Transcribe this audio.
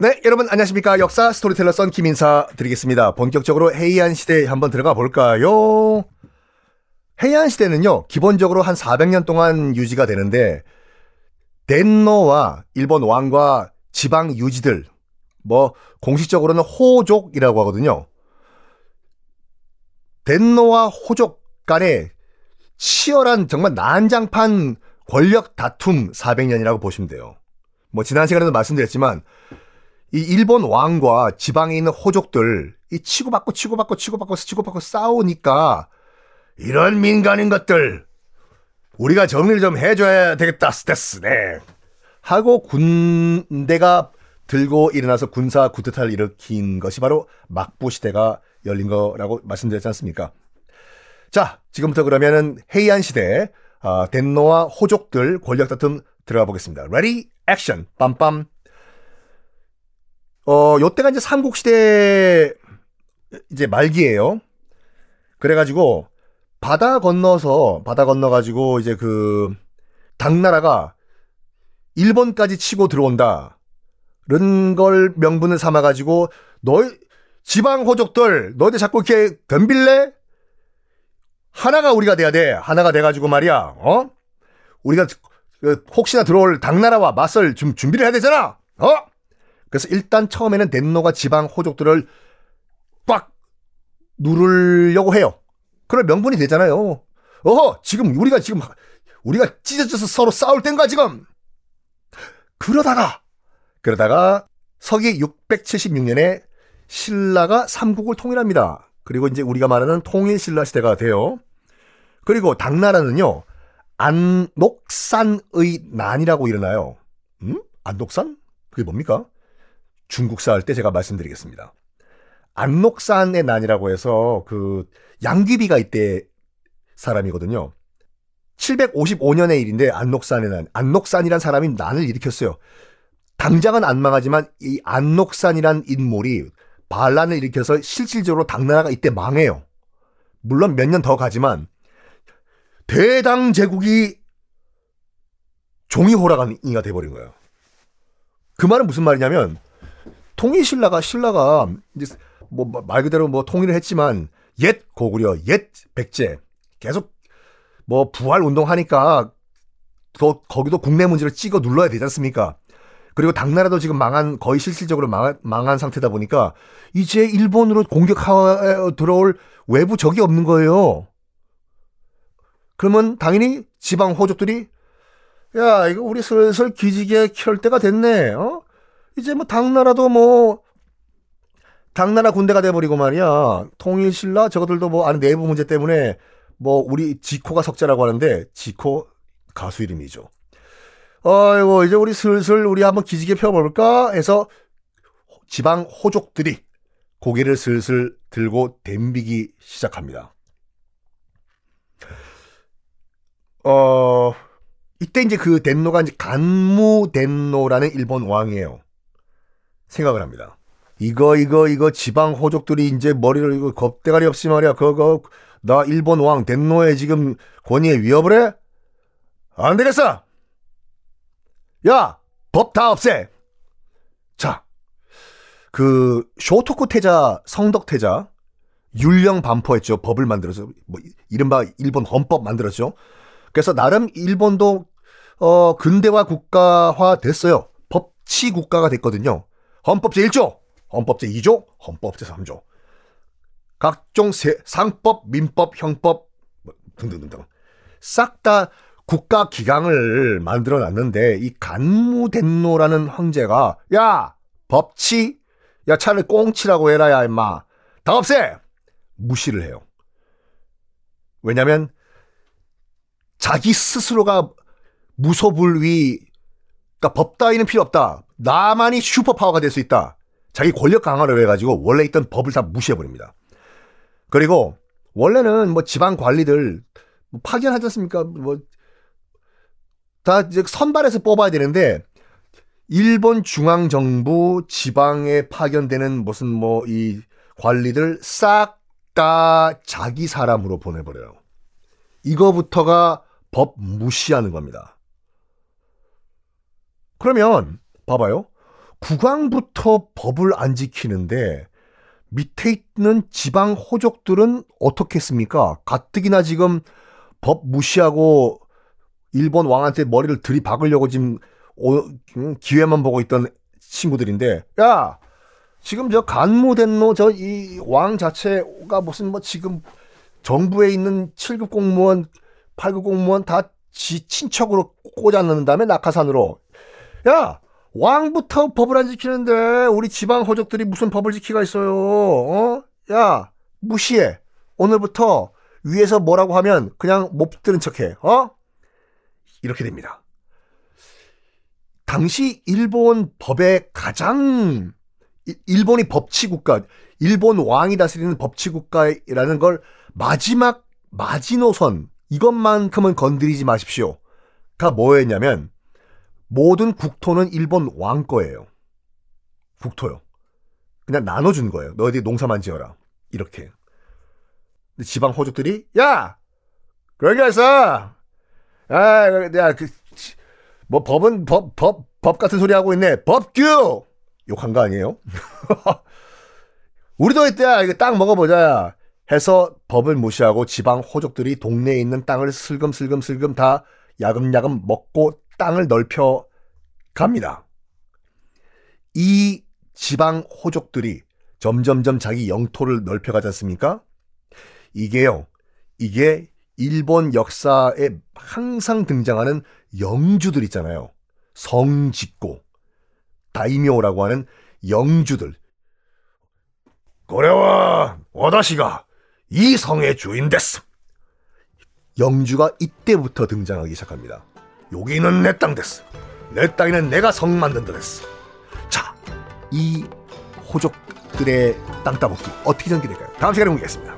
네, 여러분 안녕하십니까. 역사 스토리텔러 썬킴 인사 드리겠습니다. 본격적으로 헤이안 시대에 한번 들어가 볼까요? 헤이안 시대는요, 기본적으로 한 400년 동안 유지가 되는데, 덴노와 일본 왕과 지방 유지들, 뭐, 공식적으로는 호족이라고 하거든요. 덴노와 호족 간의 치열한 정말 난장판 권력 다툼 400년이라고 보시면 돼요. 뭐, 지난 시간에도 말씀드렸지만, 이 일본 왕과 지방에 있는 호족들 이 치고받고 치고받고 치고받고 치고받고 싸우니까 이런 민간인 것들 우리가 정리를 좀 해줘야 되겠다 스테스 네 하고 군대가 들고 일어나서 군사 구태타를 일으킨 것이 바로 막부 시대가 열린 거라고 말씀드렸지 않습니까? 자 지금부터 그러면은 헤이안 시대 어, 덴노와 호족들 권력 다툼 들어가 보겠습니다. ready action 빰빰 어, 요때가 이제 삼국시대 이제 말기예요. 그래가지고 바다 건너서 바다 건너가지고 이제 그 당나라가 일본까지 치고 들어온다. 이런 걸 명분을 삼아가지고 너희 지방 호족들 너희들 자꾸 이렇게 덤빌래? 하나가 우리가 돼야 돼. 하나가 돼가지고 말이야. 어? 우리가 그 혹시나 들어올 당나라와 맞설 좀 준비를 해야 되잖아. 어? 그래서 일단 처음에는 덴노가 지방 호족들을 꽉 누르려고 해요. 그럴 명분이 되잖아요. 어허, 지금 우리가 지금 우리가 찢어져서 서로 싸울 땐가 지금. 그러다가 그러다가 서기 676년에 신라가 삼국을 통일합니다. 그리고 이제 우리가 말하는 통일 신라 시대가 돼요. 그리고 당나라는요. 안녹산의 난이라고 일어나요. 음? 안녹산? 그게 뭡니까? 중국사 할 때 제가 말씀드리겠습니다. 안록산의 난이라고 해서 그 양귀비가 이때 사람이거든요. 755년의 일인데 안록산의 난, 안록산이란 사람이 난을 일으켰어요. 당장은 안 망하지만 이 안록산이란 인물이 반란을 일으켜서 실질적으로 당나라가 이때 망해요. 물론 몇 년 더 가지만 대당 제국이 종이 호라가니가 돼버린 거예요. 그 말은 무슨 말이냐면 통일 신라가 신라가 이제 뭐 말 그대로 뭐 통일을 했지만 옛 고구려, 옛 백제 계속 뭐 부활 운동하니까 더 거기도 국내 문제를 찍어 눌러야 되지 않습니까? 그리고 당나라도 지금 망한 거의 실질적으로 망한, 망한 상태다 보니까 이제 일본으로 공격하 들어올 외부 적이 없는 거예요. 그러면 당연히 지방 호족들이 야 이거 우리 슬슬 기지개 켤 때가 됐네. 어? 이제 뭐 당나라도 뭐 당나라 군대가 돼버리고 말이야. 통일신라 저것들도 뭐 아는 내부 문제 때문에 뭐 우리 지코가 석자라고 하는데 지코 가수 이름이죠. 아이고 이제 우리 슬슬 우리 한번 기지개 펴볼까 해서 지방 호족들이 고개를 슬슬 들고 댐비기 시작합니다. 어 이때 이제 그 덴노가 이제 간무 덴노라는 일본 왕이에요. 생각을 합니다. 이거 이거 이거 지방 호족들이 이제 머리를 이거 겁대가리 없이 말이야. 그거 나 일본 왕 덴노의 지금 권위에 위협을 해? 안 되겠어. 야, 법 다 없애. 자, 그 쇼토쿠 태자, 성덕 태자 율령 반포했죠. 법을 만들어서 뭐 이른바 일본 헌법 만들었죠. 그래서 나름 일본도 어 근대화 국가화 됐어요. 법치 국가가 됐거든요. 헌법 제1조 헌법 제2조, 헌법 제3조. 각종 세, 상법, 민법, 형법 뭐 등등등등. 싹 다 국가 기강을 만들어 놨는데 이 간무덴노라는 황제가 야 법치 야 차라리 꽁치라고 해라 야 임마 다 없애 무시를 해요. 왜냐면 자기 스스로가 무소불위 그러니까 법 따위는 필요 없다. 나만이 슈퍼파워가 될 수 있다. 자기 권력 강화를 해가지고 원래 있던 법을 다 무시해버립니다. 그리고 원래는 뭐 지방 관리들 뭐 파견하지 않습니까? 뭐 다 이제 선발해서 뽑아야 되는데 일본 중앙 정부 지방에 파견되는 무슨 뭐 이 관리들 싹 다 자기 사람으로 보내버려요. 이거부터가 법 무시하는 겁니다. 그러면 봐봐요. 국왕부터 법을 안 지키는데 밑에 있는 지방 호족들은 어떻겠습니까? 가뜩이나 지금 법 무시하고 일본 왕한테 머리를 들이박으려고 지금 기회만 보고 있던 친구들인데 야 지금 저 간무덴노 저 이 왕 자체가 무슨 뭐 지금 정부에 있는 7급 공무원 8급 공무원 다 지 친척으로 꽂아넣는 다음에 낙하산으로 야 왕부터 법을 안 지키는데 우리 지방 호족들이 무슨 법을 지키가 있어요? 어? 야 무시해. 오늘부터 위에서 뭐라고 하면 그냥 못 들은 척해. 어? 이렇게 됩니다. 당시 일본 법의 가장 일본이 법치 국가, 일본 왕이 다스리는 법치 국가라는 걸 마지막 마지노선 이것만큼은 건드리지 마십시오.가 뭐였냐면 모든 국토는 일본 왕 거예요. 국토요. 그냥 나눠준 거예요. 너희들이 농사만 지어라. 이렇게. 근데 지방 호족들이 야 그러게 해서 아 야 그 뭐 법은 법 법 법 같은 소리 하고 있네. 법규 욕한 거 아니에요? 우리도 이때야 이거 땅 먹어보자 해서 법을 무시하고 지방 호족들이 동네에 있는 땅을 슬금슬금슬금 다 야금야금 먹고 땅을 넓혀 갑니다. 이 지방 호족들이 점점점 자기 영토를 넓혀가지 않습니까? 이게요, 이게 일본 역사에 항상 등장하는 영주들 있잖아요. 성 짓고, 다이묘라고 하는 영주들. 고래와 와다시가 이 성의 주인 됐음. 영주가 이때부터 등장하기 시작합니다. 여기는 내 땅 됐어. 내 땅에는 내가 성 만든다 됐어. 자, 이 호족들의 땅 따먹기 어떻게 전개될까요? 다음 시간에 보겠습니다.